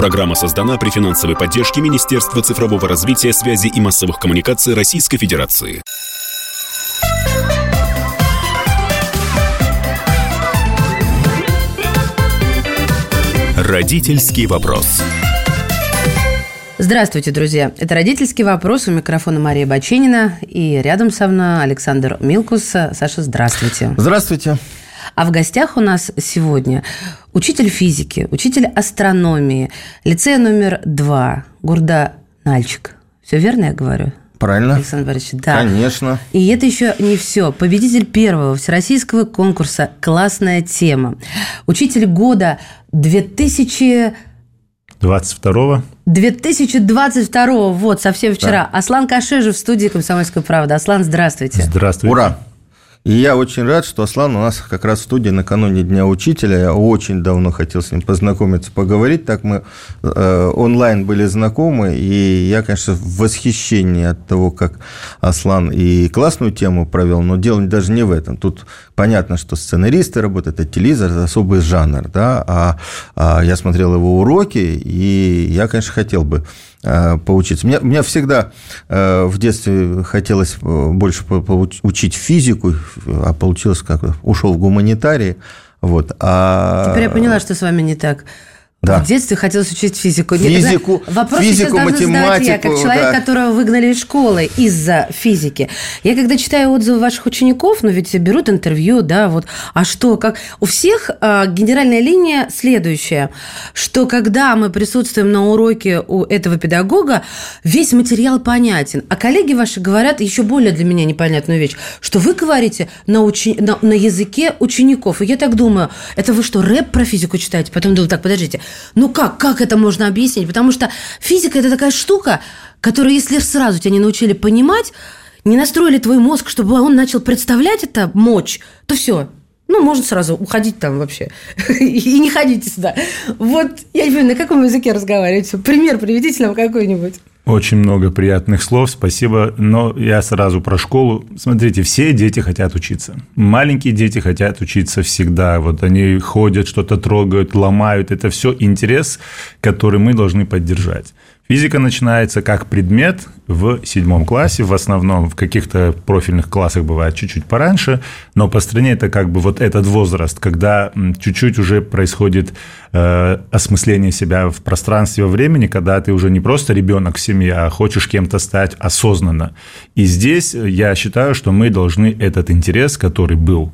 Программа создана при финансовой поддержке Министерства цифрового развития, связи и массовых коммуникаций Российской Федерации. Родительский вопрос. Здравствуйте, друзья. Это «Родительский вопрос». У микрофона Мария Баченина. И рядом со мной Александр Милкус. Саша, здравствуйте. Здравствуйте. А в гостях у нас сегодня учитель физики, учитель астрономии, лицея номер два, Гурда Нальчик. Все верно я говорю? Правильно. Александр Борисович, да. Конечно. И это еще не все. Победитель первого всероссийского конкурса «Классная тема». Учитель года 2000... 22 2022 вот, совсем вчера. Да. Аслан Кашежев в студии «Комсомольская правда». Аслан, здравствуйте. Здравствуйте. Ура! И я очень рад, что Аслан у нас как раз в студии накануне Дня Учителя. Я очень давно хотел с ним познакомиться, поговорить. Так мы э, онлайн были знакомы, и я, конечно, в восхищении от того, как Аслан и классную тему провел, но дело даже не в этом. Тут понятно, что сценаристы работают, это телевизор, это особый жанр, да, а, а я смотрел его уроки, и я, конечно, хотел бы поучиться. Мне, мне всегда э, в детстве хотелось э, больше учить физику, а получилось как ушел в гуманитарии. Вот. А... Теперь я поняла, что с вами не так. Да. В детстве хотелось учить физику. Физику, Вопрос физику, математику. я, как человек, да. которого выгнали из школы из-за физики. Я когда читаю отзывы ваших учеников, ну ведь берут интервью, да, вот, а что, как... У всех э, генеральная линия следующая, что когда мы присутствуем на уроке у этого педагога, весь материал понятен. А коллеги ваши говорят еще более для меня непонятную вещь, что вы говорите на, учи... на, на языке учеников. И я так думаю, это вы что, рэп про физику читаете? Потом думаю, так, подождите, ну как, как это можно объяснить? Потому что физика – это такая штука, которую, если сразу тебя не научили понимать, не настроили твой мозг, чтобы он начал представлять это мощь, то все, ну, можно сразу уходить там вообще. И не ходите сюда. Вот, я не понимаю, на каком языке разговариваете? Пример приведите нам какой-нибудь. Очень много приятных слов, спасибо. Но я сразу про школу. Смотрите, все дети хотят учиться. Маленькие дети хотят учиться всегда. Вот они ходят, что-то трогают, ломают. Это все интерес, который мы должны поддержать. Физика начинается как предмет в седьмом классе, в основном в каких-то профильных классах бывает чуть-чуть пораньше, но по стране это как бы вот этот возраст, когда чуть-чуть уже происходит э, осмысление себя в пространстве, во времени, когда ты уже не просто ребенок в семье, а хочешь кем-то стать осознанно. И здесь я считаю, что мы должны этот интерес, который был,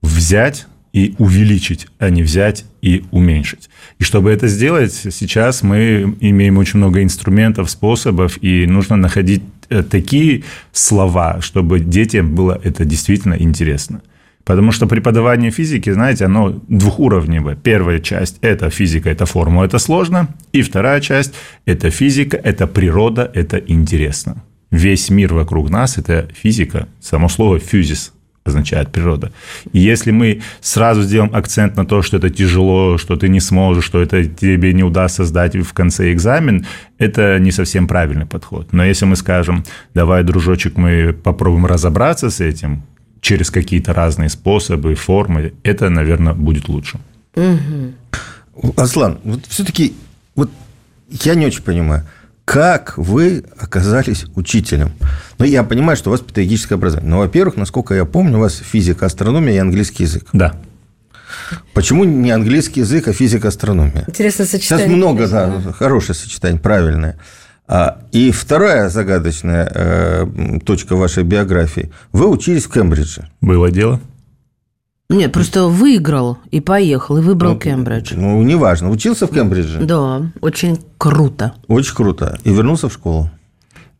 взять и увеличить, а не взять и уменьшить. И чтобы это сделать, сейчас мы имеем очень много инструментов, способов, и нужно находить э, такие слова, чтобы детям было это действительно интересно. Потому что преподавание физики, знаете, оно двухуровневое. Первая часть – это физика, это формула, это сложно. И вторая часть – это физика, это природа, это интересно. Весь мир вокруг нас – это физика. Само слово «физис» означает природа. И если мы сразу сделаем акцент на то, что это тяжело, что ты не сможешь, что это тебе не удастся сдать в конце экзамен, это не совсем правильный подход. Но если мы скажем, давай, дружочек, мы попробуем разобраться с этим через какие-то разные способы, формы, это, наверное, будет лучше. Угу. Аслан, вот все-таки вот я не очень понимаю, как вы оказались учителем? Ну, я понимаю, что у вас педагогическое образование. Но, во-первых, насколько я помню, у вас физика, астрономия и английский язык. Да. Почему не английский язык, а физика, астрономия? Интересное сочетание. Сейчас много, да, хорошее сочетание, правильное. А, и вторая загадочная э, точка вашей биографии. Вы учились в Кембридже. Было дело. Нет, просто выиграл и поехал, и выбрал ну, Кембридж. Ну, неважно. Учился в Кембридже? Да, очень круто. Очень круто. И вернулся в школу.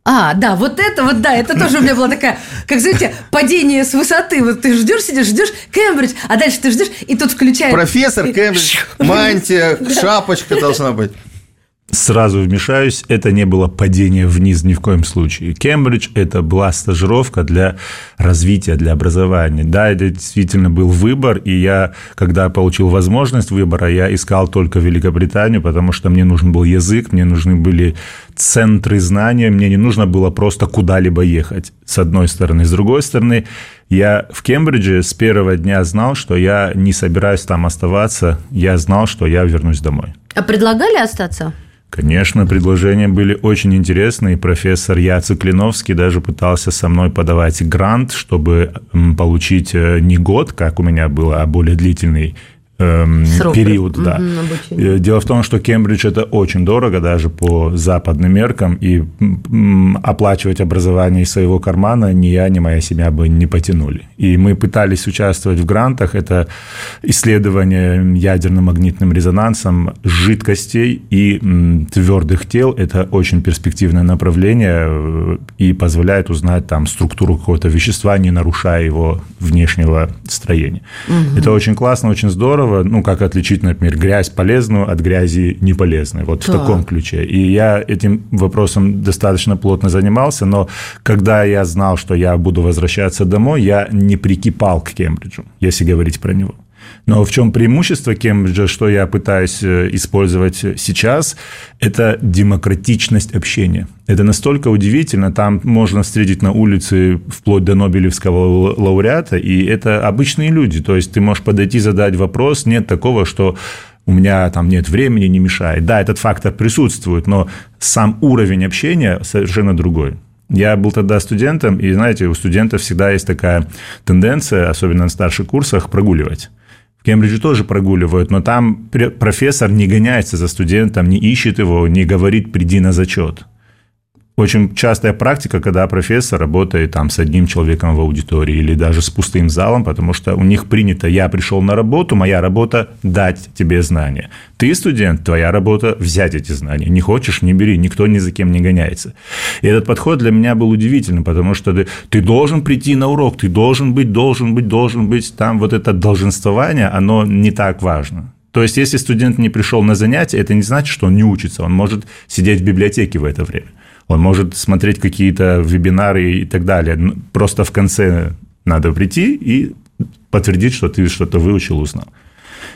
А, да, вот это вот, да, это тоже у меня была такая, как, знаете, падение с высоты. Вот ты ждешь, сидишь, ждешь, Кембридж, а дальше ты ждешь, и тут включает... Профессор Кембридж, мантия, шапочка должна быть. Сразу вмешаюсь, это не было падение вниз ни в коем случае. Кембридж – это была стажировка для развития, для образования. Да, это действительно был выбор, и я, когда получил возможность выбора, я искал только Великобританию, потому что мне нужен был язык, мне нужны были центры знания, мне не нужно было просто куда-либо ехать, с одной стороны. С другой стороны, я в Кембридже с первого дня знал, что я не собираюсь там оставаться, я знал, что я вернусь домой. А предлагали остаться? Конечно, предложения были очень интересные. Профессор Яцек Клиновский даже пытался со мной подавать грант, чтобы получить э, не год, как у меня было, а более длительный эм, Срок период. Да. Угу, Дело в том, что Кембридж это очень дорого даже по западным меркам, и оплачивать образование из своего кармана ни я, ни моя семья бы не потянули. И мы пытались участвовать в грантах. Это исследование ядерно-магнитным резонансом жидкостей и твердых тел. Это очень перспективное направление э, и позволяет узнать там структуру какого-то вещества, не нарушая его внешнего строения. Угу. Это очень классно, очень здорово здорово, ну, как отличить, например, грязь полезную от грязи неполезной, вот да. в таком ключе. И я этим вопросом достаточно плотно занимался, но когда я знал, что я буду возвращаться домой, я не прикипал к Кембриджу, если говорить про него. Но в чем преимущество Кембриджа, что я пытаюсь э, использовать сейчас, это демократичность общения. Это настолько удивительно. Там можно встретить на улице вплоть до Нобелевского лауреата, и это обычные люди. То есть ты можешь подойти, задать вопрос. Нет такого, что у меня там нет времени, не мешает. Да, этот фактор присутствует, но сам уровень общения совершенно другой. Я был тогда студентом, и, знаете, у студентов всегда есть такая тенденция, особенно на старших курсах, прогуливать. Кембридже тоже прогуливают, но там профессор не гоняется за студентом, не ищет его, не говорит «приди на зачет» очень частая практика, когда профессор работает там с одним человеком в аудитории или даже с пустым залом, потому что у них принято «я пришел на работу, моя работа – дать тебе знания». Ты студент, твоя работа – взять эти знания. Не хочешь – не бери, никто ни за кем не гоняется. И этот подход для меня был удивительным, потому что ты, ты должен прийти на урок, ты должен быть, должен быть, должен быть. Там вот это долженствование, оно не так важно. То есть, если студент не пришел на занятия, это не значит, что он не учится, он может сидеть в библиотеке в это время он может смотреть какие-то вебинары и так далее. Просто в конце надо прийти и подтвердить, что ты что-то выучил, узнал.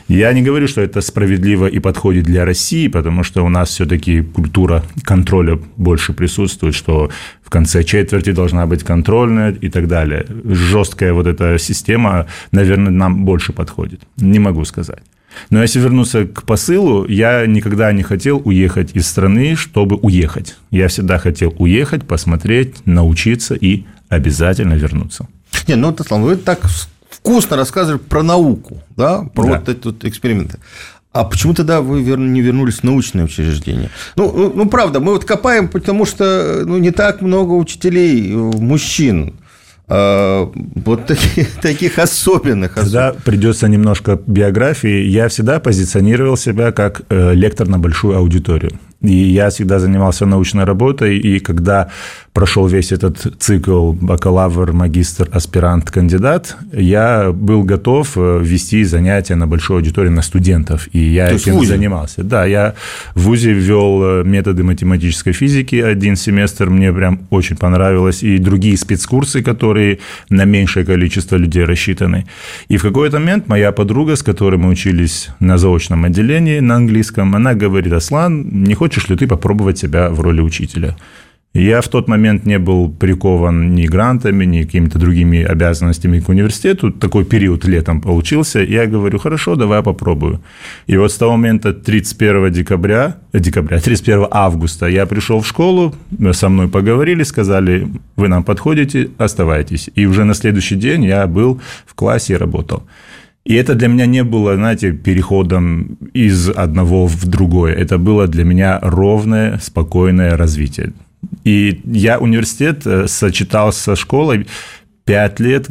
Я не говорю, что это справедливо и подходит для России, потому что у нас все-таки культура контроля больше присутствует, что в конце четверти должна быть контрольная и так далее. Жесткая вот эта система, наверное, нам больше подходит. Не могу сказать. Но если вернуться к посылу, я никогда не хотел уехать из страны, чтобы уехать. Я всегда хотел уехать, посмотреть, научиться и обязательно вернуться. Не, ну, Таслан, вы так вкусно рассказывали про науку, да, про да. вот эти вот эксперименты. А почему тогда вы не вернулись в научное учреждение? Ну, ну, ну, правда, мы вот копаем, потому что ну, не так много учителей, мужчин. А, вот таких, таких особенных. Когда придется немножко биографии, я всегда позиционировал себя как э, лектор на большую аудиторию. И я всегда занимался научной работой, и когда прошел весь этот цикл бакалавр, магистр, аспирант, кандидат, я был готов э, вести занятия на большой аудитории на студентов, и я То этим занимался. Да, я в ВУЗе ввел э, методы математической физики один семестр, мне прям очень понравилось, и другие спецкурсы, которые на меньшее количество людей рассчитаны. И в какой-то момент моя подруга, с которой мы учились на заочном отделении на английском, она говорит, Аслан, не хочешь хочешь ли ты попробовать себя в роли учителя? Я в тот момент не был прикован ни грантами, ни какими-то другими обязанностями к университету. Такой период летом получился. Я говорю, хорошо, давай я попробую. И вот с того момента 31 декабря, э, декабря, 31 августа я пришел в школу, со мной поговорили, сказали, вы нам подходите, оставайтесь. И уже на следующий день я был в классе и работал. И это для меня не было, знаете, переходом из одного в другое. Это было для меня ровное, спокойное развитие. И я университет э, сочетал со школой пять лет,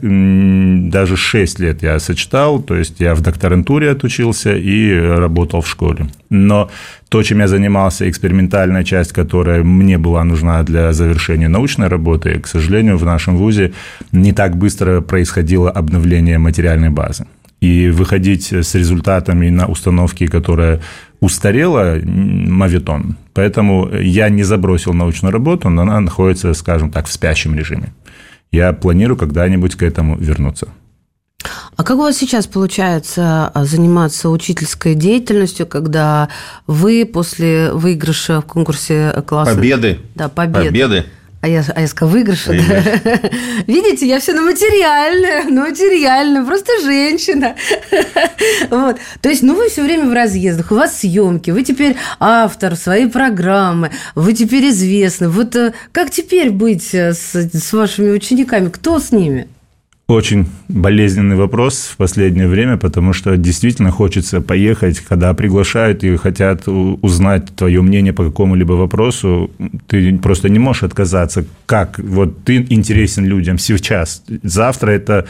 даже шесть лет я сочетал, то есть я в докторантуре отучился и работал в школе. Но то, чем я занимался, экспериментальная часть, которая мне была нужна для завершения научной работы, к сожалению, в нашем ВУЗе не так быстро происходило обновление материальной базы и выходить с результатами на установке, которая устарела, мавитон. Поэтому я не забросил научную работу, но она находится, скажем так, в спящем режиме. Я планирую когда-нибудь к этому вернуться. А как у вас сейчас получается а, заниматься учительской деятельностью, когда вы после выигрыша в конкурсе класса... Победы. Да, победы. Победы А я, а я сказала, выигрыша. Да? Видите, я все на материальное, на материальное, просто женщина. вот. То есть, ну, вы все время в разъездах, у вас съемки, вы теперь автор своей программы, вы теперь известны. Вот э, как теперь быть э, с, с вашими учениками? Кто с ними? Очень болезненный вопрос в последнее время, потому что действительно хочется поехать, когда приглашают и хотят узнать твое мнение по какому-либо вопросу, ты просто не можешь отказаться. Как? Вот ты интересен людям сейчас, завтра это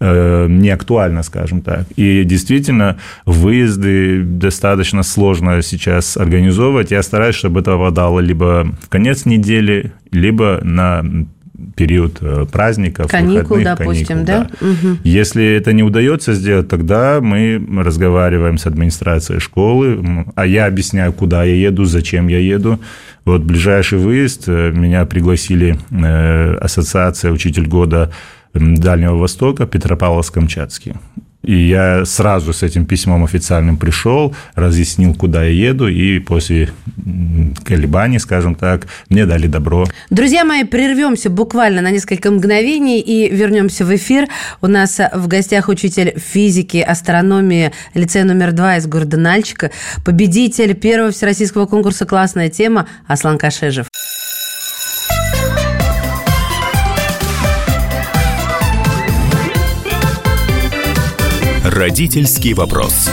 э, не актуально, скажем так. И действительно, выезды достаточно сложно сейчас организовывать. Я стараюсь, чтобы это попадало либо в конец недели, либо на период э, праздников, каникул, выходных, допустим, каникул, да? да. Угу. Если это не удается сделать, тогда мы разговариваем с администрацией школы, а я объясняю, куда я еду, зачем я еду. Вот ближайший выезд э, меня пригласили э, ассоциация «Учитель года» Дальнего Востока Петропавловск-Камчатский. И я сразу с этим письмом официальным пришел, разъяснил, куда я еду, и после колебаний, скажем так, мне дали добро. Друзья мои, прервемся буквально на несколько мгновений и вернемся в эфир. У нас в гостях учитель физики, астрономии лицея номер два из города Нальчика, победитель первого всероссийского конкурса «Классная тема» Аслан Кашежев. Родительский вопрос.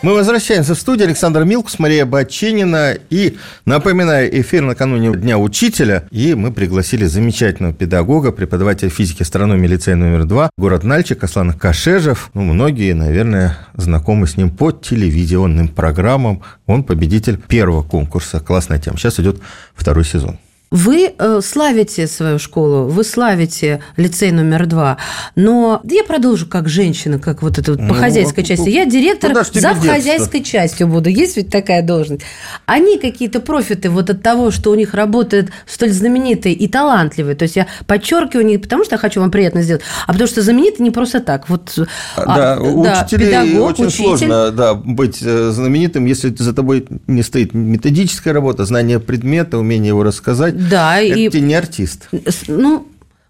Мы возвращаемся в студию. Александр Милкус, Мария Баченина. И, напоминаю, эфир накануне Дня Учителя. И мы пригласили замечательного педагога, преподавателя физики астрономии лицея номер два, город Нальчик, Аслан Кашежев. Ну, многие, наверное, знакомы с ним по телевизионным программам. Он победитель первого конкурса. Классная тема. Сейчас идет второй сезон. Вы э, славите свою школу, вы славите лицей номер два, но я продолжу как женщина, как вот это вот по ну, хозяйской части. Я директор за хозяйской частью буду. Есть ведь такая должность. Они какие-то профиты вот от того, что у них работает столь знаменитый и талантливый. То есть я подчеркиваю не потому, что я хочу вам приятно сделать, а потому что знаменитый не просто так. Вот, а, да, а, у да, учителей педагог, очень учитель. сложно да, быть э, знаменитым, если за тобой не стоит методическая работа, знание предмета, умение его рассказать да, это и... не артист. Ну,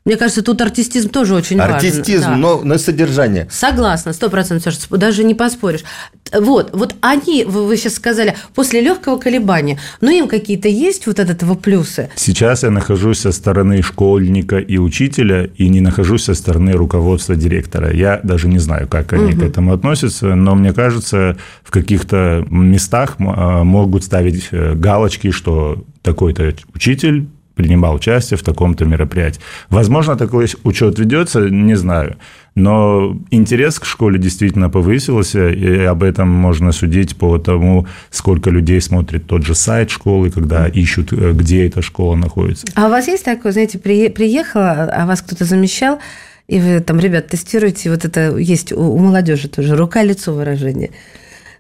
мне кажется, тут артистизм тоже очень артистизм, важен. Артистизм, да. но на содержание. Согласна, сто процентов, даже не поспоришь. Вот, вот они, вы, вы сейчас сказали, после легкого колебания, но им какие-то есть вот от этого плюсы? Сейчас я нахожусь со стороны школьника и учителя, и не нахожусь со стороны руководства директора. Я даже не знаю, как они угу. к этому относятся, но мне кажется, в каких-то местах а, могут ставить э, галочки, что такой-то учитель принимал участие в таком-то мероприятии. Возможно, такой учет ведется, не знаю. Но интерес к школе действительно повысился, и об этом можно судить по тому, сколько людей смотрит тот же сайт школы, когда ищут, э, где эта школа находится. А у вас есть такое, знаете, приехала, а вас кто-то замещал, и вы там, ребят, тестируете, вот это есть у молодежи тоже, рука-лицо выражение –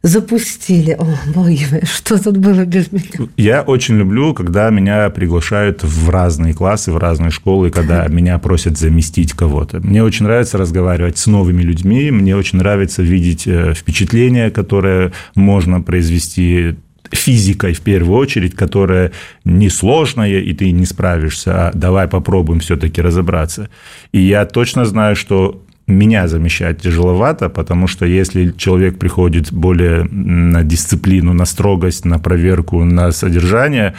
запустили. О, боги мои, что тут было без меня? Я очень люблю, когда меня приглашают в разные классы, в разные школы, когда меня просят заместить кого-то. Мне очень нравится разговаривать с новыми людьми, мне очень нравится видеть э, впечатление, которое можно произвести физикой в первую очередь, которая несложная, и ты не справишься, а давай попробуем все-таки разобраться. И я точно знаю, что меня замещать тяжеловато, потому что если человек приходит более на дисциплину, на строгость, на проверку, на содержание,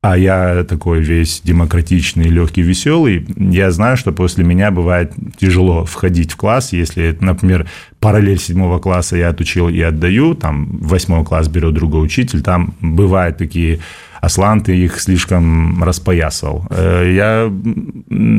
а я такой весь демократичный, легкий, веселый, я знаю, что после меня бывает тяжело входить в класс, если, например, параллель седьмого класса я отучил и отдаю, там восьмой класс берет другой учитель, там бывают такие Аслан, ты их слишком распоясал. Э, я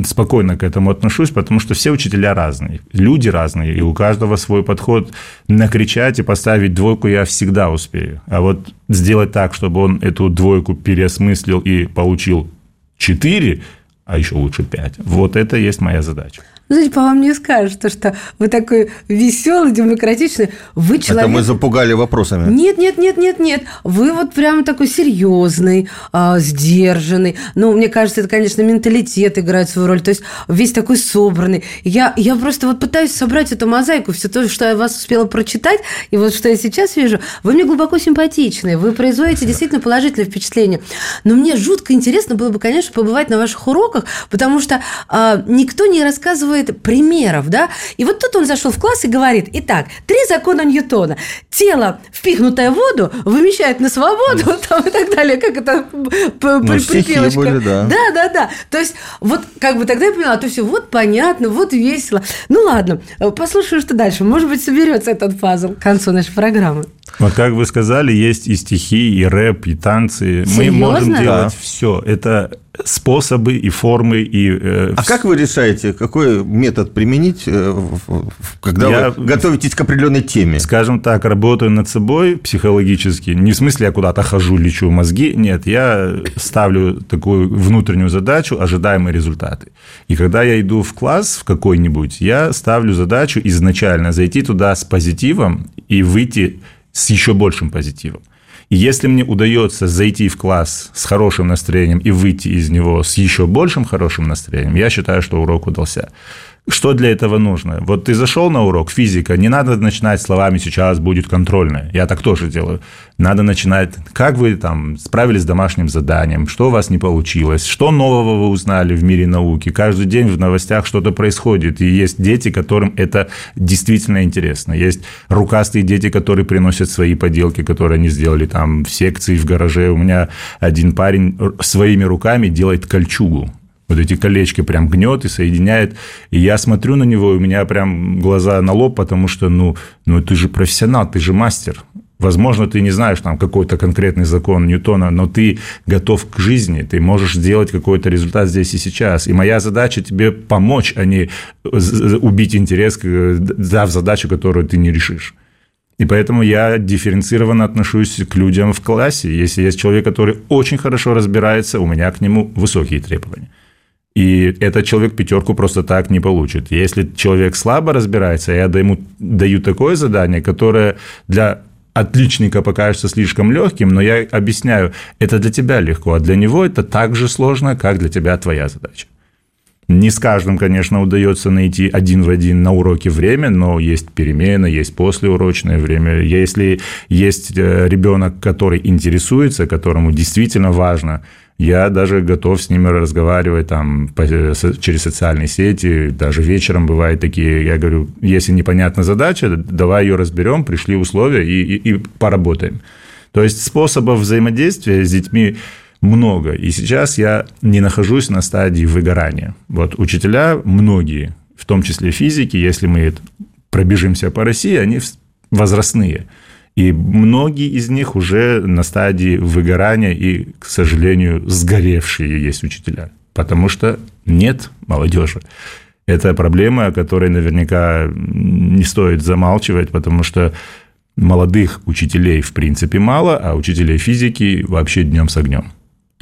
спокойно к этому отношусь, потому что все учителя разные, люди разные, и у каждого свой подход. Накричать и поставить двойку я всегда успею. А вот сделать так, чтобы он эту двойку переосмыслил и получил четыре, а еще лучше пять. Вот это есть моя задача. Ну, знаете, по вам не скажешь, то, что вы такой веселый, демократичный. Вы человек... Это мы запугали вопросами. Нет, нет, нет, нет, нет. Вы вот прямо такой серьезный, а, сдержанный. Ну, мне кажется, это, конечно, менталитет играет свою роль. То есть весь такой собранный. Я, я просто вот пытаюсь собрать эту мозаику, все то, что я вас успела прочитать, и вот что я сейчас вижу. Вы мне глубоко симпатичны. Вы производите действительно положительное впечатление. Но мне жутко интересно было бы, конечно, побывать на ваших уроках, потому что а, никто не рассказывает примеров, да? И вот тут он зашел в класс и говорит, итак, три закона Ньютона. Тело, впихнутое в воду, вымещает на свободу, там, и так далее, как это Ну, припевочка. были, да. Да, да, да. То есть, вот как бы тогда я поняла, то все вот понятно, вот весело. Ну ладно, послушаю, что дальше. Может быть, соберется этот пазл к концу нашей программы. Вот как вы сказали, есть и стихи, и рэп, и танцы. Мы Серьезно? можем делать Да. все. Это способы и формы и. э, А как вы решаете, какой метод применить, э, когда Я- вы готовитесь к определенной теме? Скажем так, работаю над собой психологически. Не в смысле я куда-то хожу, лечу мозги. Нет, я ставлю такую внутреннюю задачу, ожидаемые результаты. И когда я иду в класс в какой-нибудь, я ставлю задачу изначально зайти туда с позитивом и выйти с еще большим позитивом. Если мне удается зайти в класс с хорошим настроением и выйти из него с еще большим хорошим настроением, я считаю, что урок удался. Что для этого нужно? Вот ты зашел на урок физика, не надо начинать словами «сейчас будет контрольная». Я так тоже делаю. Надо начинать, как вы там справились с домашним заданием, что у вас не получилось, что нового вы узнали в мире науки. Каждый день в новостях что-то происходит, и есть дети, которым это действительно интересно. Есть рукастые дети, которые приносят свои поделки, которые они сделали там в секции, в гараже. У меня один парень своими руками делает кольчугу вот эти колечки прям гнет и соединяет. И я смотрю на него, и у меня прям глаза на лоб, потому что, ну, ну ты же профессионал, ты же мастер. Возможно, ты не знаешь там какой-то конкретный закон Ньютона, но ты готов к жизни, ты можешь сделать какой-то результат здесь и сейчас. И моя задача тебе помочь, а не убить интерес, дав задачу, которую ты не решишь. И поэтому я дифференцированно отношусь к людям в классе. Если есть человек, который очень хорошо разбирается, у меня к нему высокие требования. И этот человек пятерку просто так не получит. Если человек слабо разбирается, я ему даю такое задание, которое для отличника покажется слишком легким, но я объясняю, это для тебя легко, а для него это так же сложно, как для тебя твоя задача. Не с каждым, конечно, удается найти один в один на уроке время, но есть перемена, есть послеурочное время. Если есть э, ребенок, который интересуется, которому действительно важно, я даже готов с ними разговаривать там, по- со- через социальные сети, даже вечером бывают такие, я говорю, если непонятна задача, давай ее разберем, пришли условия и, и- и поработаем. То есть способов взаимодействия с детьми много. И сейчас я не нахожусь на стадии выгорания. Вот учителя, многие, в том числе физики, если мы пробежимся по России, они возрастные. И многие из них уже на стадии выгорания и, к сожалению, сгоревшие есть учителя. Потому что нет молодежи. Это проблема, о которой наверняка не стоит замалчивать, потому что молодых учителей в принципе мало, а учителей физики вообще днем с огнем.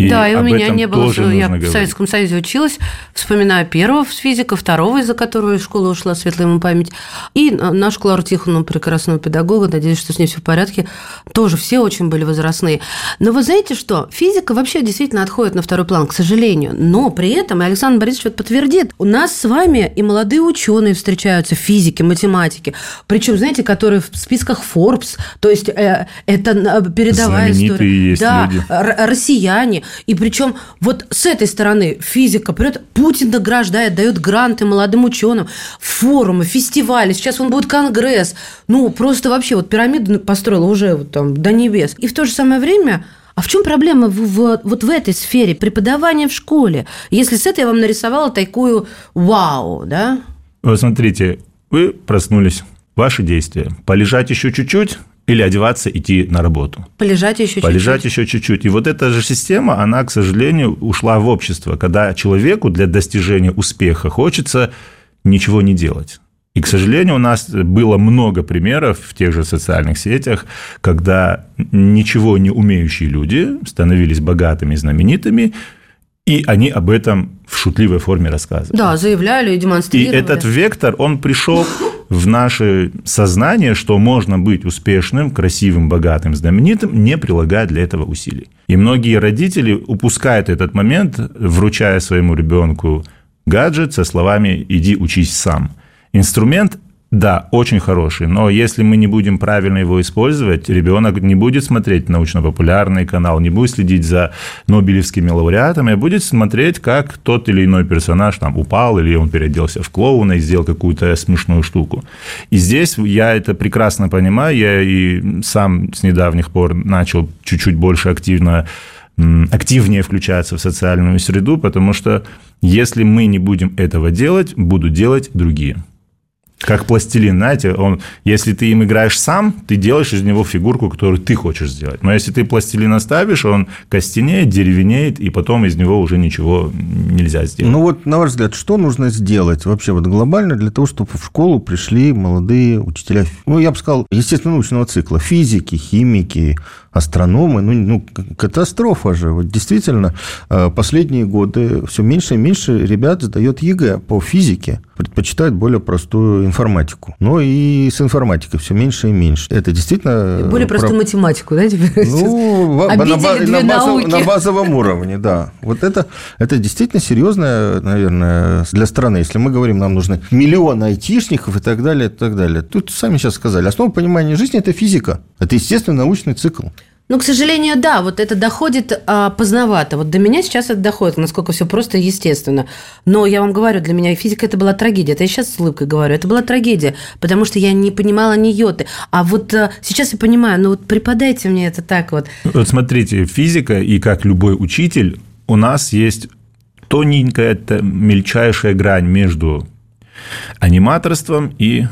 И да, и у меня не было, тоже я нужно в говорить. Советском Союзе училась, вспоминаю первого физика, второго, из-за которого из школы ушла, светлая ему память, и нашу Клару Тихонову, прекрасного педагога, надеюсь, что с ней все в порядке, тоже все очень были возрастные. Но вы знаете что, физика вообще действительно отходит на второй план, к сожалению, но при этом, и Александр Борисович это подтвердит, у нас с вами и молодые ученые встречаются, физики, математики, причем, знаете, которые в списках Forbes, то есть э, это э, передовая Знаменитые история. есть да, люди. россияне. И причем вот с этой стороны физика прет, Путин награждает, дает гранты молодым ученым, форумы, фестивали. Сейчас он будет конгресс. Ну, просто вообще вот пирамиду построила уже вот там до небес. И в то же самое время а в чем проблема в, в- вот в этой сфере преподавания в школе? Если с этой я вам нарисовала такую вау, да? Вот смотрите, вы проснулись, ваши действия. Полежать еще чуть-чуть или одеваться, идти на работу. Полежать еще чуть-чуть. Полежать еще чуть-чуть. И вот эта же система, она, к сожалению, ушла в общество, когда человеку для достижения успеха хочется ничего не делать. И, к сожалению, у нас было много примеров в тех же социальных сетях, когда ничего не умеющие люди становились богатыми, знаменитыми, И они об этом в шутливой форме рассказывали. Да, заявляли и И демонстрировали. этот вектор, он пришел в наше сознание, что можно быть успешным, красивым, богатым, знаменитым, не прилагая для этого усилий. И многие родители упускают этот момент, вручая своему ребенку гаджет со словами «иди учись сам». Инструмент да, очень хороший, но если мы не будем правильно его использовать, ребенок не будет смотреть научно-популярный канал, не будет следить за нобелевскими лауреатами, а будет смотреть, как тот или иной персонаж там упал, или он переоделся в клоуна и сделал какую-то смешную штуку. И здесь я это прекрасно понимаю, я и сам с недавних пор начал чуть-чуть больше активно активнее включаться в социальную среду, потому что если мы не будем этого делать, будут делать другие. Как пластилин, знаете, он, если ты им играешь сам, ты делаешь из него фигурку, которую ты хочешь сделать. Но если ты пластилин оставишь, он костенеет, деревенеет, и потом из него уже ничего нельзя сделать. Ну вот, на ваш взгляд, что нужно сделать вообще вот глобально для того, чтобы в школу пришли молодые учителя, ну, я бы сказал, естественно-научного цикла, физики, химики, астрономы, ну, ну, катастрофа же. Вот действительно, э, последние годы все меньше и меньше ребят сдает ЕГЭ по физике, предпочитают более простую информатику. Но и с информатикой все меньше и меньше. Это действительно... Более э, простую про- математику, да, теперь? Ну, на, Обидели две на базов- на базовом уровне, да. Вот это, это действительно серьезное, наверное, для страны. Если мы говорим, нам нужны миллион айтишников и так далее, и так далее. Тут сами сейчас сказали, основа понимания жизни – это физика. Это, естественно, научный цикл. Ну, к сожалению, да, вот это доходит а, поздновато. Вот до меня сейчас это доходит, насколько все просто и естественно. Но я вам говорю, для меня физика это была трагедия. Это я сейчас с улыбкой говорю. Это была трагедия, потому что я не понимала ни йоты. А вот а, сейчас я понимаю, ну вот преподайте мне это так вот. Вот смотрите, физика и как любой учитель, у нас есть тоненькая, мельчайшая грань между аниматорством и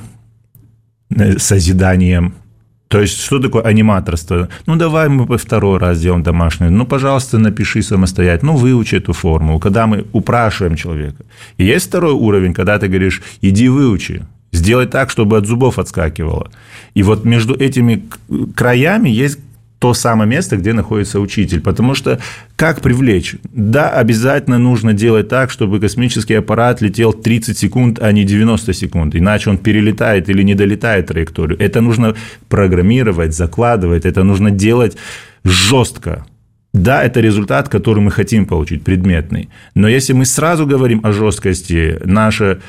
э, созиданием. То есть, что такое аниматорство? Ну, давай мы второй раз сделаем домашнюю. Ну, пожалуйста, напиши самостоятельно. Ну, выучи эту формулу. Когда мы упрашиваем человека. И есть второй уровень, когда ты говоришь, иди выучи. Сделай так, чтобы от зубов отскакивало. И вот между этими краями есть то самое место, где находится учитель. Потому что как привлечь? Да, обязательно нужно делать так, чтобы космический аппарат летел 30 секунд, а не 90 секунд. Иначе он перелетает или не долетает траекторию. Это нужно программировать, закладывать, это нужно делать жестко. Да, это результат, который мы хотим получить, предметный. Но если мы сразу говорим о жесткости, наше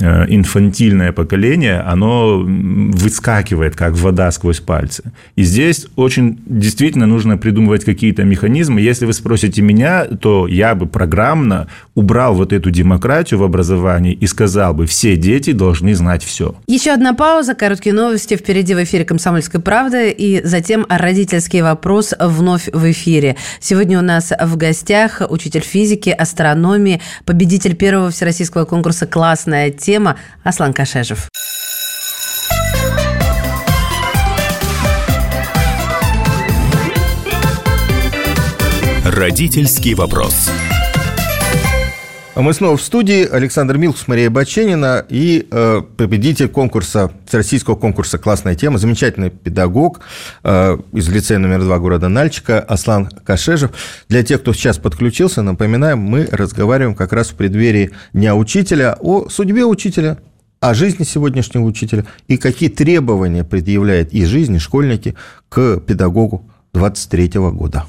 инфантильное поколение, оно выскакивает, как вода сквозь пальцы. И здесь очень действительно нужно придумывать какие-то механизмы. Если вы спросите меня, то я бы программно убрал вот эту демократию в образовании и сказал бы, все дети должны знать все. Еще одна пауза, короткие новости впереди в эфире «Комсомольской правды» и затем родительский вопрос вновь в эфире. Сегодня у нас в гостях учитель физики, астрономии, победитель первого всероссийского конкурса «Классная тема» Аслан Кашежев. Родительский вопрос. А Мы снова в студии. Александр Милкус, Мария Баченина и э, победитель конкурса, всероссийского конкурса «Классная тема», замечательный педагог э, из лицея номер два города Нальчика Аслан Кашежев. Для тех, кто сейчас подключился, напоминаем, мы разговариваем как раз в преддверии Дня учителя о судьбе учителя, о жизни сегодняшнего учителя и какие требования предъявляет и жизнь, и школьники к педагогу 23 года.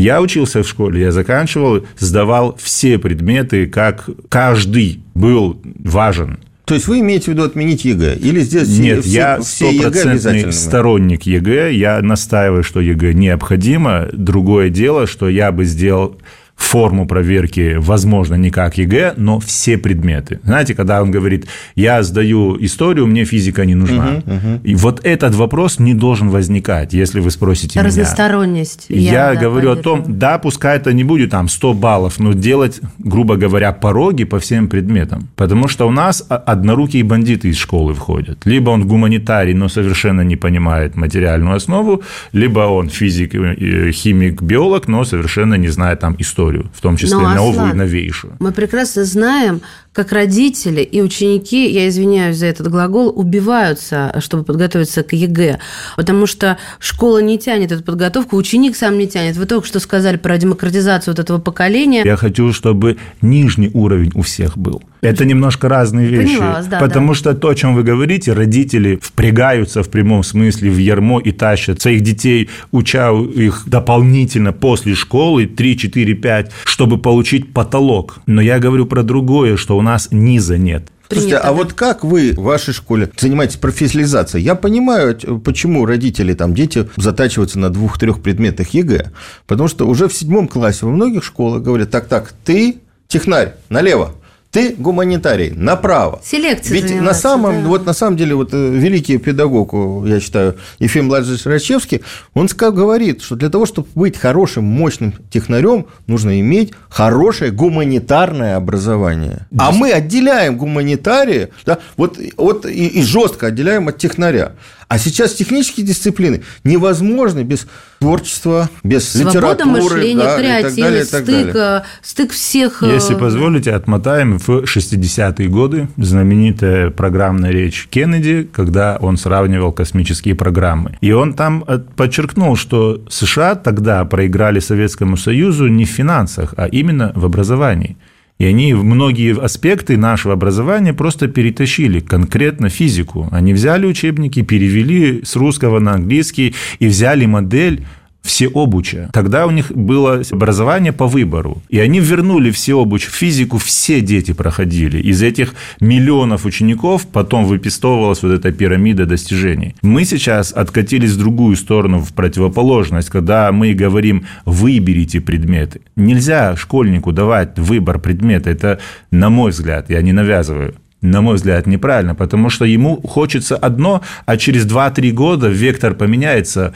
Я учился в школе, я заканчивал, сдавал все предметы, как каждый был важен. То есть вы имеете в виду отменить ЕГЭ? Или здесь Нет, все, я стопроцентный сторонник ЕГЭ. Я настаиваю, что ЕГЭ необходимо. Другое дело, что я бы сделал форму проверки, возможно, не как ЕГЭ, но все предметы. Знаете, когда он говорит, я сдаю историю, мне физика не нужна. И вот этот вопрос не должен возникать, если вы спросите меня. Разносторонность. Я, да, говорю о поддерживаю. том, да, пускай это не будет там 100 баллов, но делать, грубо говоря, пороги по всем предметам. Потому что у нас о- однорукие бандиты из школы входят. Либо он гуманитарий, но совершенно не понимает материальную основу, либо он физик, э, химик, биолог, но совершенно не знает там историю, в том числе Но, новую, Аслан, новейшую. Мы прекрасно знаем, как родители и ученики, я извиняюсь за этот глагол, убиваются, чтобы подготовиться к ЕГЭ. Потому что школа не тянет эту подготовку, ученик сам не тянет. Вы только что сказали про демократизацию вот этого поколения. Я хочу, чтобы нижний уровень у всех был. Это немножко разные вещи. Поняла вас, да, потому да. что то, о чем вы говорите, родители впрягаются в прямом смысле в ярмо и тащат своих детей, уча их дополнительно после школы 3, 4, 5, чтобы получить потолок. Но я говорю про другое, что у нас низа нет. Слушайте, а вот как вы в вашей школе занимаетесь профессионализацией? Я понимаю, почему родители, там, дети затачиваются на двух-трех предметах ЕГЭ, потому что уже в седьмом классе во многих школах говорят, так-так, ты технарь, налево, ты гуманитарий, направо. Селекцией Ведь на самом, да. вот на самом деле, вот э, великий педагог, э, я считаю, Ефим Владимирович Рачевский, он говорит, что для того, чтобы быть хорошим, мощным технарем, нужно иметь хорошее гуманитарное образование. А мы отделяем гуманитария, да, вот, вот и, и жестко отделяем от технаря. А сейчас технические дисциплины невозможны без творчества, без Свобода литературы, мышления, да, креативность, стык, далее. э, стык всех... э, Если позволите, отмотаем в 60-е годы знаменитая программная речь Кеннеди, когда он сравнивал космические программы. И он там э, подчеркнул, что США тогда проиграли Советскому Союзу не в финансах, а именно в образовании. И они многие аспекты нашего образования просто перетащили, конкретно физику. Они взяли учебники, перевели с русского на английский и взяли модель всеобуча. Тогда у них было образование по выбору. И они вернули всеобуч. Физику все дети проходили. Из этих миллионов учеников потом выпистовывалась вот эта пирамида достижений. Мы сейчас откатились в другую сторону, в противоположность, когда мы говорим «выберите предметы». Нельзя школьнику давать выбор предмета. Это, на мой взгляд, я не навязываю, на мой взгляд, неправильно, потому что ему хочется одно, а через 2-3 года вектор поменяется,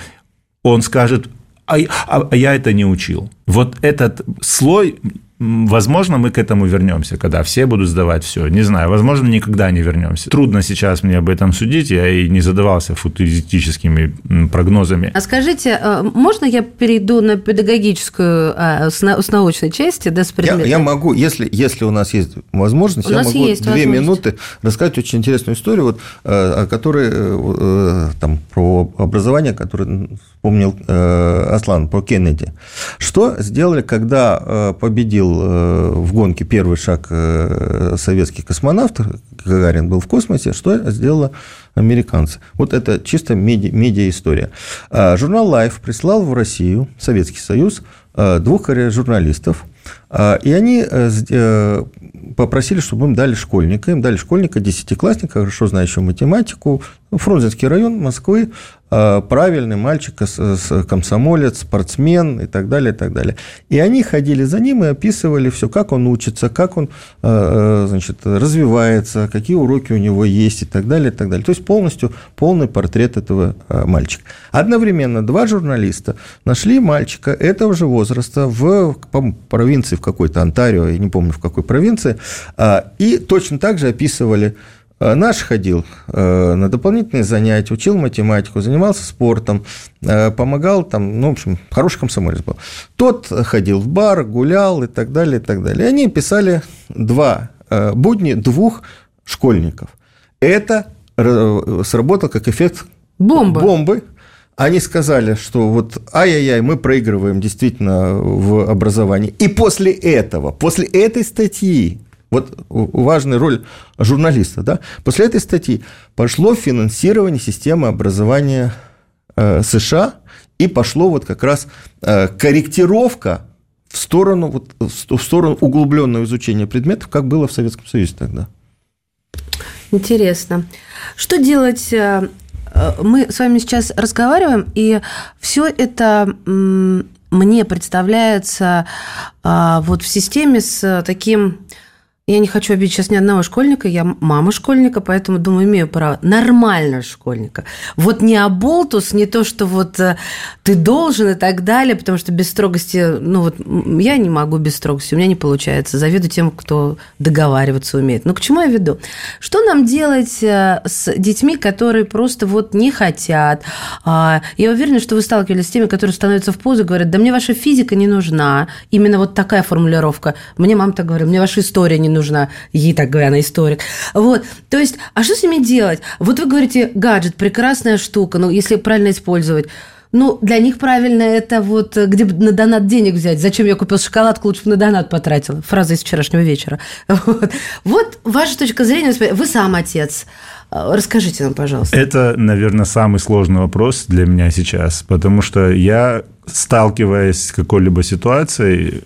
он скажет, а, а- а я это не учил. Вот этот слой, возможно, мы к этому вернемся, когда все будут сдавать все. Не знаю, возможно, никогда не вернемся. Трудно сейчас мне об этом судить, я и не задавался футуристическими прогнозами. А скажите, э, можно я перейду на педагогическую, а, с на- с научной части, да, с Я, предмета? я могу, если, если у нас есть возможность, У я нас могу есть две возможность. минуты рассказать очень интересную историю, вот, э, о которой э, там, про образование, которое вспомнил Аслан, про Кеннеди. Что сделали, когда победил э, в гонке первый шаг э, советских космонавтов, Гагарин был в космосе, что сделала американцы. Вот это чисто меди- медиа-история. А, Журнал Life прислал в Россию, Советский Союз, а, двух журналистов, и они э, э, попросили, чтобы им дали школьника. Им дали школьника, десятиклассника, хорошо знающего математику, Фрунзенский район Москвы, а, правильный мальчик, с- комсомолец, спортсмен и так далее, и так далее. И они ходили за ним и описывали все, как он учится, как он э, э, значит, развивается, какие уроки у него есть и так далее, и так далее. То есть полностью полный портрет этого э, мальчика. Одновременно два журналиста нашли мальчика этого же возраста в по-моему, провинции в какой-то Онтарио, я не помню в какой провинции, а, и точно так же описывали Э, Наш ходил э, на дополнительные занятия, учил математику, занимался спортом, помогал там, ну, в общем, хороший комсомолец был. Тот ходил в бар, гулял и так далее, и так далее. И они писали два будни двух школьников. Это э, сработало как эффект Бомба. бомбы. Они сказали, что вот ай-яй-яй, мы проигрываем действительно в образовании. И после этого, после этой статьи, вот важная роль журналиста, да, после этой статьи пошло финансирование системы образования э, США и пошло вот как раз э, корректировка в сторону, вот, в сторону углубленного изучения предметов, как было в Советском Союзе тогда. Интересно. Что делать? Э, Мы с вами сейчас разговариваем, и все это мне представляется а, вот в системе с таким... Я не хочу обидеть сейчас ни одного школьника, я мама школьника, поэтому, думаю, имею право. Нормального школьника. Вот не оболтус, не то, что вот э, ты должен и так далее, потому что без строгости, ну вот я не могу без строгости, у меня не получается. Завидую тем, кто договариваться умеет. Но к чему я веду? Что нам делать э, с детьми, которые просто вот не хотят? А, Я уверена, что вы сталкивались с теми, которые становятся в позу и говорят, да мне ваша физика не нужна. Именно вот такая формулировка. Мне мама так говорит, мне ваша история не нужна, ей так говоря, она историк. Вот, то есть, а что с ними делать? Вот вы говорите, гаджет, прекрасная штука, ну, если правильно использовать. Ну, для них правильно это вот где на донат денег взять. Зачем я купил шоколадку, лучше бы на донат потратил. Фраза из вчерашнего вечера. Вот, вот ваша точка зрения. Вы сам отец. Расскажите нам, пожалуйста. Это, наверное, самый сложный вопрос для меня сейчас, потому что я, сталкиваясь с какой-либо ситуацией,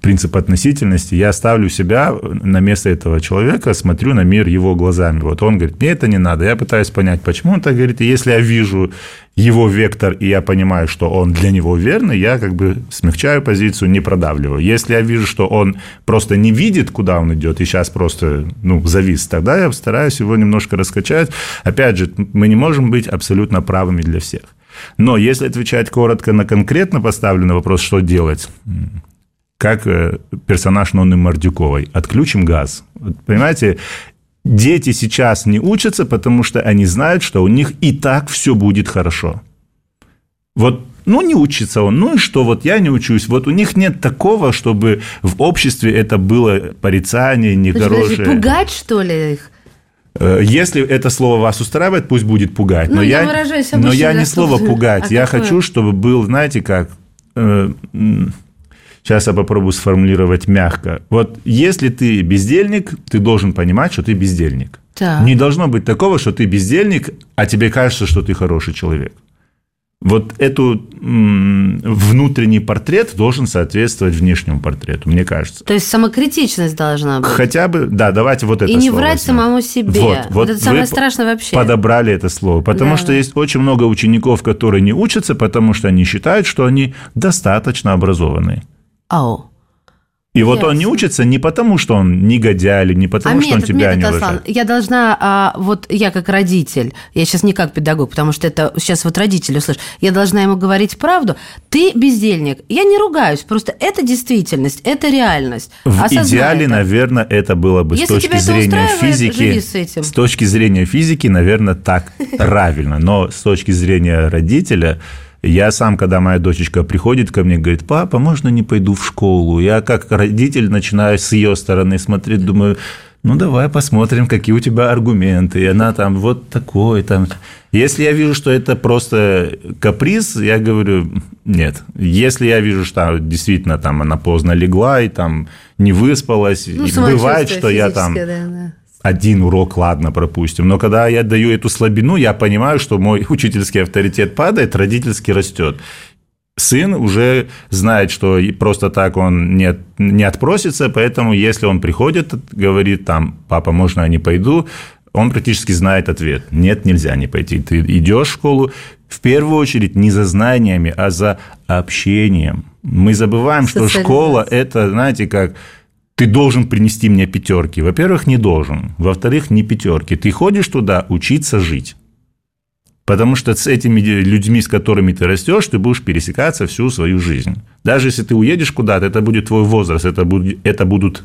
принцип относительности, я ставлю себя на место этого человека, смотрю на мир его глазами. Вот он говорит, мне это не надо. Я пытаюсь понять, почему он так говорит. И если я вижу его вектор, и я понимаю, что он для него верный, я как бы смягчаю позицию, не продавливаю. Если я вижу, что он просто не видит, куда он идет, и сейчас просто ну, завис, тогда я стараюсь его немножко раскачать. Опять же, мы не можем быть абсолютно правыми для всех. Но если отвечать коротко на конкретно поставленный вопрос, что делать, как э, персонаж Нонны Мордюковой. Отключим газ. Понимаете, дети сейчас не учатся, потому что они знают, что у них и так все будет хорошо. Вот ну, не учится он, ну и что, вот я не учусь. Вот у них нет такого, чтобы в обществе это было порицание, нехорошее. Пугать, что ли, их? Э, если это слово вас устраивает, пусть будет пугать. Но, ну, я, я но я не слово пугать. А я какое? хочу, чтобы был, знаете как, э, Сейчас я попробую сформулировать мягко. Вот если ты бездельник, ты должен понимать, что ты бездельник. Так. Не должно быть такого, что ты бездельник, а тебе кажется, что ты хороший человек. Вот эту внутренний портрет должен соответствовать внешнему портрету, мне кажется. То есть самокритичность должна быть. Хотя бы, да, давайте вот это И не врать возьмем. самому себе. Вот, вот, вот это самое страшное вообще. Подобрали это слово, потому да. что есть очень много учеников, которые не учатся, потому что они считают, что они достаточно образованные. Ау. И вот он не учится не потому, что он негодяй, или не потому, а что метод, он тебя метод, не уважает. Я должна, а, вот я как родитель, я сейчас не как педагог, потому что это сейчас вот родители услышат, я должна ему говорить правду. Ты бездельник. Я не ругаюсь, просто это действительность, это реальность. В Осознай идеале, это. наверное, это было бы Если с точки зрения физики. С, этим. с точки зрения физики, наверное, так правильно. Но с точки зрения родителя я сам, когда моя дочечка приходит ко мне, говорит, папа, можно не пойду в школу? Я как родитель начинаю с ее стороны смотреть, думаю, ну давай посмотрим, какие у тебя аргументы. И она там вот такой там. Если я вижу, что это просто каприз, я говорю, нет. Если я вижу, что действительно там она поздно легла и там не выспалась, ну, и бывает, что я там да, да один урок, ладно, пропустим. Но когда я даю эту слабину, я понимаю, что мой учительский авторитет падает, родительский растет. Сын уже знает, что просто так он не, не отпросится, поэтому если он приходит, говорит там, папа, можно я не пойду, он практически знает ответ. Нет, нельзя не пойти. Ты идешь в школу, в первую очередь не за знаниями, а за общением. Мы забываем, что школа – это, знаете, как ты должен принести мне пятерки. Во-первых, не должен. Во-вторых, не пятерки. Ты ходишь туда учиться жить. Потому что с этими людьми, с которыми ты растешь, ты будешь пересекаться всю свою жизнь. Даже если ты уедешь куда-то, это будет твой возраст, это, будет, это будут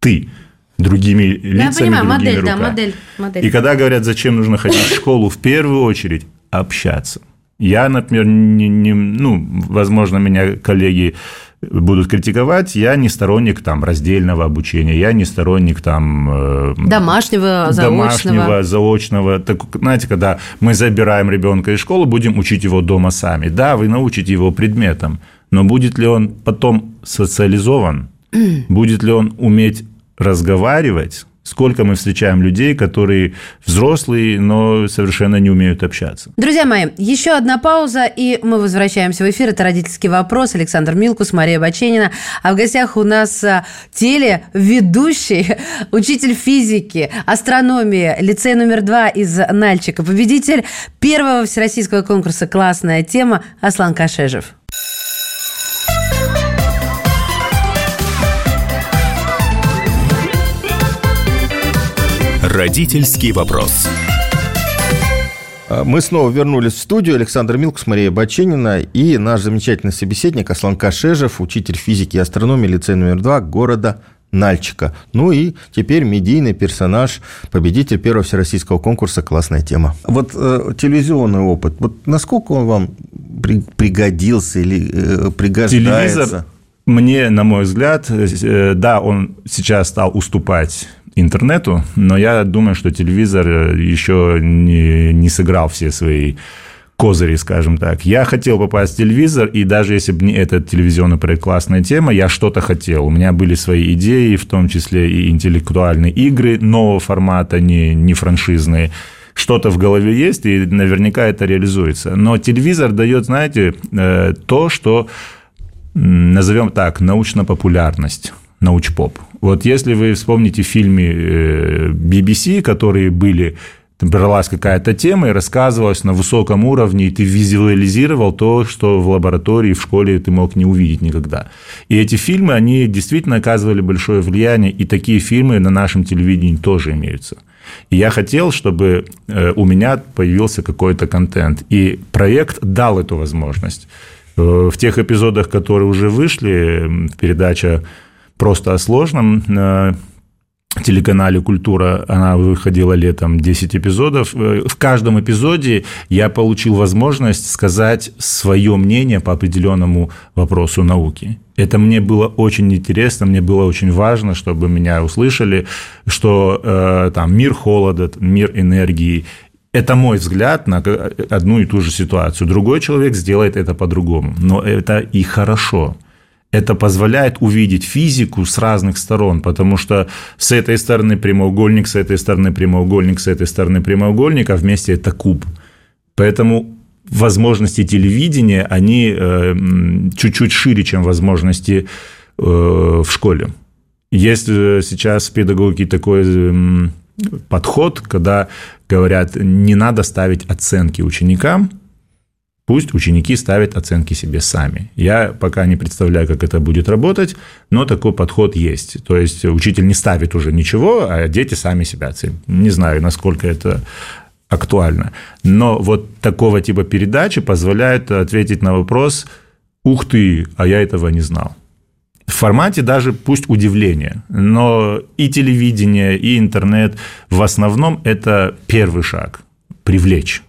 ты другими лицами, Я понимаю, другими модель, руками. Да, модель, модель. И когда говорят, зачем нужно ходить в школу, в первую очередь общаться. Я, например, не, не, ну, возможно, меня коллеги будут критиковать, я не сторонник там раздельного обучения, я не сторонник там... Э, домашнего, заочного. Домашнего, заочного. Так, знаете, когда мы забираем ребенка из школы, будем учить его дома сами. Да, вы научите его предметам, но будет ли он потом социализован? будет ли он уметь разговаривать? Сколько мы встречаем людей, которые взрослые, но совершенно не умеют общаться. Друзья мои, еще одна пауза, и мы возвращаемся в эфир. Это «Родительский вопрос». Александр Милкус, Мария Баченина. А в гостях у нас а, телеведущий, учитель физики, астрономии, лицей номер два из Нальчика, победитель первого всероссийского конкурса «Классная тема» Аслан Кашежев. Родительский вопрос. А, мы снова вернулись в студию. Александр Милкус, Мария Баченина и наш замечательный собеседник Аслан Кашежев, учитель физики и астрономии лицей номер два города Нальчика. Ну и теперь медийный персонаж, победитель первого всероссийского конкурса «Классная тема». Вот э, телевизионный опыт, вот насколько он вам при, пригодился или э, пригождается? Телевизор мне, на мой взгляд, э, да, он сейчас стал уступать интернету, но я думаю, что телевизор еще не, не сыграл все свои козыри, скажем так. Я хотел попасть в телевизор, и даже если бы не этот телевизионный проект «Классная тема», я что-то хотел. У меня были свои идеи, в том числе и интеллектуальные игры нового формата, не, не франшизные. Что-то в голове есть, и наверняка это реализуется. Но телевизор дает, знаете, э, то, что назовем так, научно-популярность, научпоп. Вот если вы вспомните фильмы э, BBC, которые были бралась какая-то тема и рассказывалась на высоком уровне, и ты визуализировал то, что в лаборатории, в школе ты мог не увидеть никогда. И эти фильмы, они действительно оказывали большое влияние, и такие фильмы на нашем телевидении тоже имеются. И я хотел, чтобы э, у меня появился какой-то контент, и проект дал эту возможность. Э, в тех эпизодах, которые уже вышли, передача «Просто о сложном», э, телеканале «Культура», она выходила летом 10 эпизодов. Э, в каждом эпизоде я получил возможность сказать свое мнение по определенному вопросу науки. Это мне было очень интересно, мне было очень важно, чтобы меня услышали, что э, там мир холода, мир энергии. Это мой взгляд на одну и ту же ситуацию. Другой человек сделает это по-другому. Но это и хорошо это позволяет увидеть физику с разных сторон, потому что с этой стороны прямоугольник, с этой стороны прямоугольник, с этой стороны прямоугольник, а вместе это куб. Поэтому возможности телевидения, они э, чуть-чуть шире, чем возможности э, в школе. Есть э, сейчас в педагогике такой подход, когда говорят, не надо ставить оценки ученикам, Пусть ученики ставят оценки себе сами. Я пока не представляю, как это будет работать, но такой подход есть. То есть учитель не ставит уже ничего, а дети сами себя оценят. Не знаю, насколько это актуально. Но вот такого типа передачи позволяет ответить на вопрос «Ух ты, а я этого не знал». В формате даже пусть удивление, но и телевидение, и интернет в основном это первый шаг – привлечь.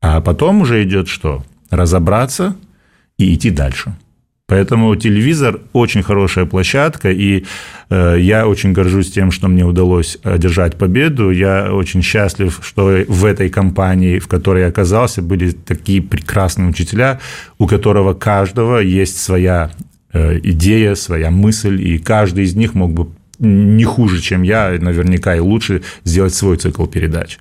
А потом уже идет что? Разобраться и идти дальше. Поэтому телевизор очень хорошая площадка, и э, я очень горжусь тем, что мне удалось одержать победу. Я очень счастлив, что в этой компании, в которой я оказался, были такие прекрасные учителя, у которого каждого есть своя э, идея, своя мысль, и каждый из них мог бы не хуже, чем я, наверняка и лучше сделать свой цикл передач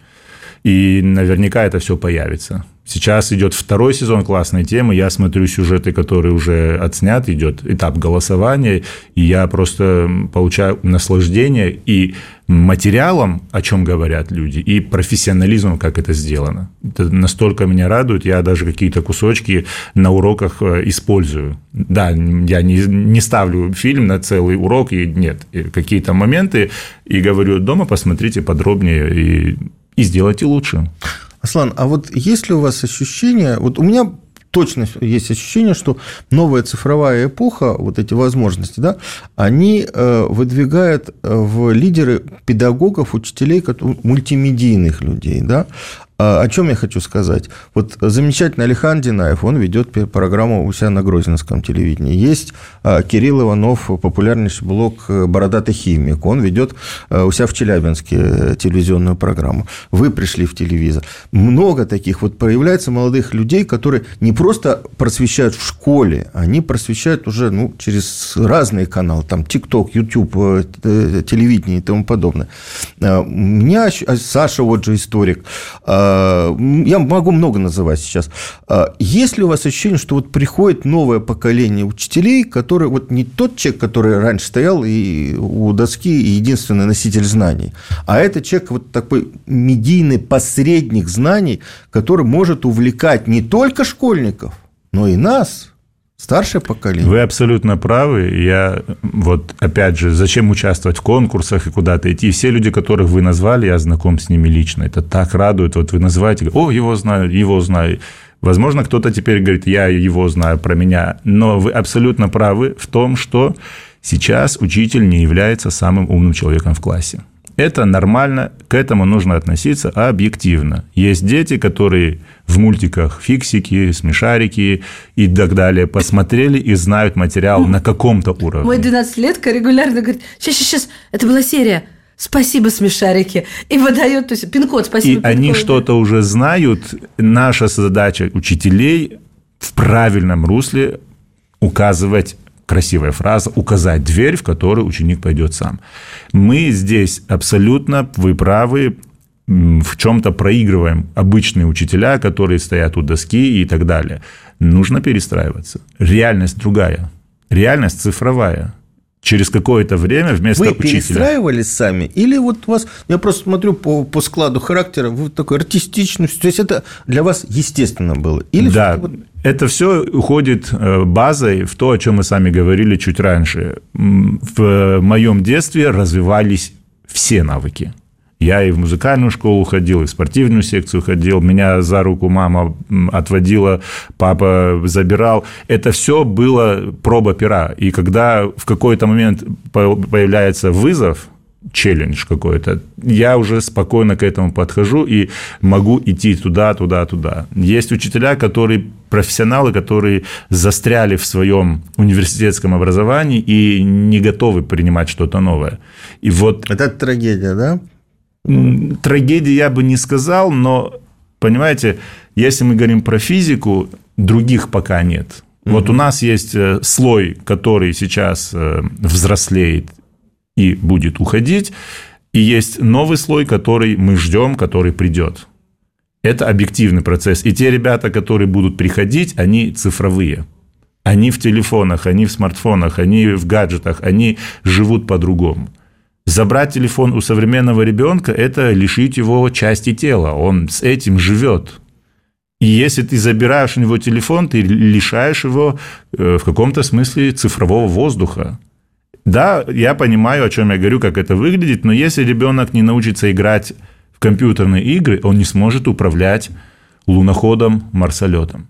и наверняка это все появится. Сейчас идет второй сезон классной темы. Я смотрю сюжеты, которые уже отснят, идет этап голосования, и я просто получаю наслаждение и материалом, о чем говорят люди, и профессионализмом, как это сделано. Это настолько меня радует, я даже какие-то кусочки на уроках э, использую. Да, я не, не ставлю фильм на целый урок, и нет, какие-то моменты, и говорю, дома посмотрите подробнее, и и сделайте лучше. Аслан, а вот есть ли у вас ощущение, вот у меня точно есть ощущение, что новая цифровая эпоха, вот эти возможности, да, они э, выдвигают э, в лидеры педагогов, учителей, мультимедийных людей, да, о чем я хочу сказать? Вот замечательный Алихан Динаев, он ведет программу у себя на Грозненском телевидении. Есть а, Кирилл Иванов, популярнейший блог э, «Бородатый химик». Он ведет э, у себя в Челябинске э, телевизионную программу. Вы пришли в телевизор. Много таких вот появляется молодых людей, которые не просто просвещают в школе, они просвещают уже ну, через разные каналы, там ТикТок, Ютуб, телевидение и тому подобное. А, у меня Саша, вот же историк, я могу много называть сейчас. Э, есть ли у вас ощущение, что вот приходит новое поколение учителей, которые вот не тот человек, который раньше стоял и у доски и единственный носитель знаний, а это человек вот такой медийный посредник знаний, который может увлекать не только школьников, но и нас, Старшее поколение. Вы абсолютно правы. Я вот опять же, зачем участвовать в конкурсах и куда-то идти? Все люди, которых вы назвали, я знаком с ними лично. Это так радует. Вот вы называете, о, его знаю, его знаю. Возможно, кто-то теперь говорит, я его знаю про меня. Но вы абсолютно правы в том, что сейчас учитель не является самым умным человеком в классе. Это нормально, к этому нужно относиться объективно. Есть дети, которые в мультиках фиксики, смешарики и так далее посмотрели и знают материал на каком-то уровне. Мой 12-летка регулярно говорит, сейчас, сейчас, сейчас, это была серия, спасибо, смешарики. И выдает, то есть пин-код, спасибо. И пин-код. они что-то уже знают. Наша задача учителей в правильном русле указывать красивая фраза, указать дверь, в которую ученик пойдет сам. Мы здесь абсолютно, вы правы, в чем-то проигрываем обычные учителя, которые стоят у доски и так далее. Нужно перестраиваться. Реальность другая. Реальность цифровая через какое-то время вместо вы учителя. перестраивались сами? Или вот вас, я просто смотрю по, по складу характера, вы такой артистичный, то есть это для вас естественно было? Или да, вот... это все уходит э, базой в то, о чем мы сами говорили чуть раньше. В моем детстве развивались все навыки. Я и в музыкальную школу ходил, и в спортивную секцию ходил. Меня за руку мама отводила, папа забирал. Это все было проба пера. И когда в какой-то момент появляется вызов, челлендж какой-то, я уже спокойно к этому подхожу и могу идти туда, туда, туда. Есть учителя, которые профессионалы, которые застряли в своем университетском образовании и не готовы принимать что-то новое. И вот... Это трагедия, да? Трагедии я бы не сказал, но, понимаете, если мы говорим про физику, других пока нет. Угу. Вот у нас есть э, слой, который сейчас э, взрослеет и будет уходить, и есть новый слой, который мы ждем, который придет. Это объективный процесс. И те ребята, которые будут приходить, они цифровые. Они в телефонах, они в смартфонах, они в гаджетах, они живут по-другому. Забрать телефон у современного ребенка – это лишить его части тела. Он с этим живет. И если ты забираешь у него телефон, ты лишаешь его э, в каком-то смысле цифрового воздуха. Да, я понимаю, о чем я говорю, как это выглядит, но если ребенок не научится играть в компьютерные игры, он не сможет управлять луноходом, марсолетом.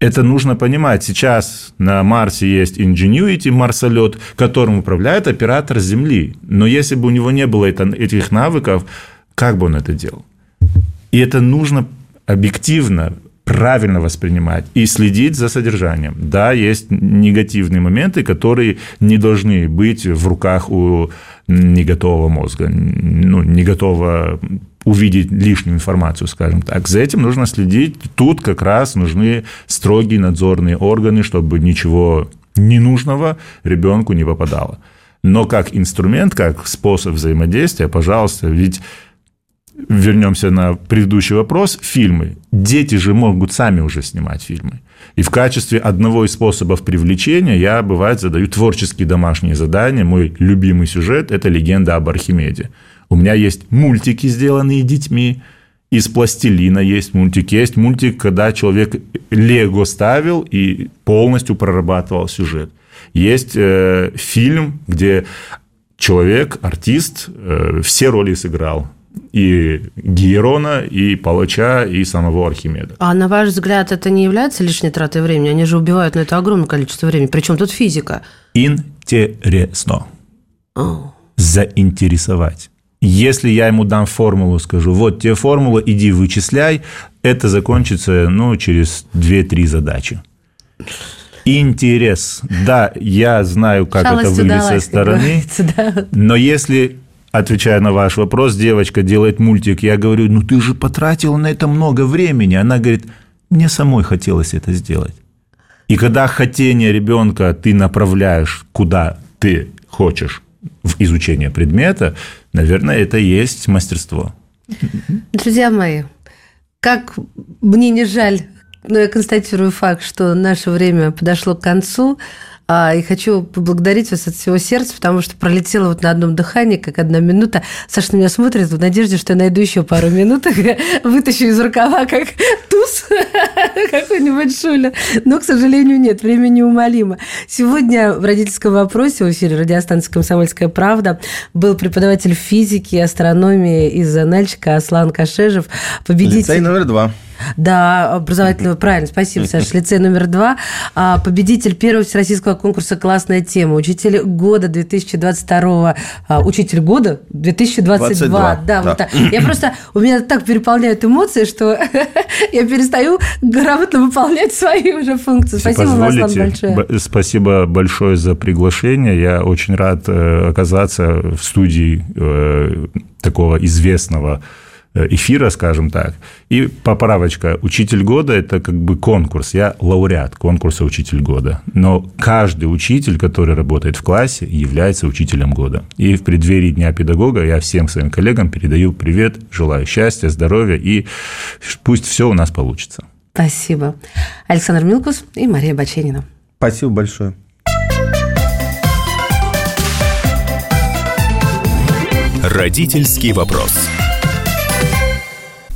Это нужно понимать. Сейчас на Марсе есть Ingenuity, марсолет, которым управляет оператор Земли. Но если бы у него не было этих навыков, как бы он это делал? И это нужно объективно, правильно воспринимать и следить за содержанием. Да, есть негативные моменты, которые не должны быть в руках у неготового мозга, ну, не готового увидеть лишнюю информацию, скажем так. За этим нужно следить. Тут как раз нужны строгие надзорные органы, чтобы ничего ненужного ребенку не попадало. Но как инструмент, как способ взаимодействия, пожалуйста, ведь вернемся на предыдущий вопрос, фильмы. Дети же могут сами уже снимать фильмы. И в качестве одного из способов привлечения я, бывает, задаю творческие домашние задания. Мой любимый сюжет – это легенда об Архимеде. У меня есть мультики, сделанные детьми, из пластилина есть мультик. Есть мультик, когда человек лего ставил и полностью прорабатывал сюжет. Есть э, фильм, где человек, артист, э, все роли сыграл. И Гиерона, и Палача, и самого Архимеда. А на ваш взгляд, это не является лишней тратой времени? Они же убивают на это огромное количество времени. Причем тут физика. Интересно. Oh. Заинтересовать. Если я ему дам формулу, скажу, вот тебе формула, иди вычисляй, это закончится ну, через 2-3 задачи. Интерес. Да, я знаю, как Шалость это выглядит со стороны, да. но если отвечая на ваш вопрос, девочка делает мультик, я говорю, ну ты же потратила на это много времени. Она говорит, мне самой хотелось это сделать. И когда хотение ребенка ты направляешь, куда ты хочешь в изучение предмета, наверное, это и есть мастерство. Друзья мои, как мне не жаль, но я констатирую факт, что наше время подошло к концу. А, и хочу поблагодарить вас от всего сердца, потому что пролетела вот на одном дыхании, как одна минута. Саша на меня смотрит в надежде, что я найду еще пару минут, вытащу из рукава, как туз какой-нибудь шулер. Но, к сожалению, нет, время неумолимо. Сегодня в родительском вопросе в эфире радиостанции «Комсомольская правда» был преподаватель физики и астрономии из Нальчика Аслан Кашежев, победитель... Лицей номер два. Да, образовательного, правильно, спасибо, Саша, лицей номер два, а, победитель первого всероссийского конкурса классная тема. Учитель года 2022, а, учитель года 2022. 22, да, да, вот так. Я просто, у меня так переполняют эмоции, что я перестаю грамотно выполнять свои уже функции. Спасибо вам, Аслан, большое. Спасибо большое за приглашение. Я очень рад э, оказаться в студии э, такого известного эфира, скажем так. И поправочка, учитель года – это как бы конкурс. Я лауреат конкурса «Учитель года». Но каждый учитель, который работает в классе, является учителем года. И в преддверии Дня педагога я всем своим коллегам передаю привет, желаю счастья, здоровья, и пусть все у нас получится. Спасибо. Александр Милкус и Мария Баченина. Спасибо большое. Родительский вопрос.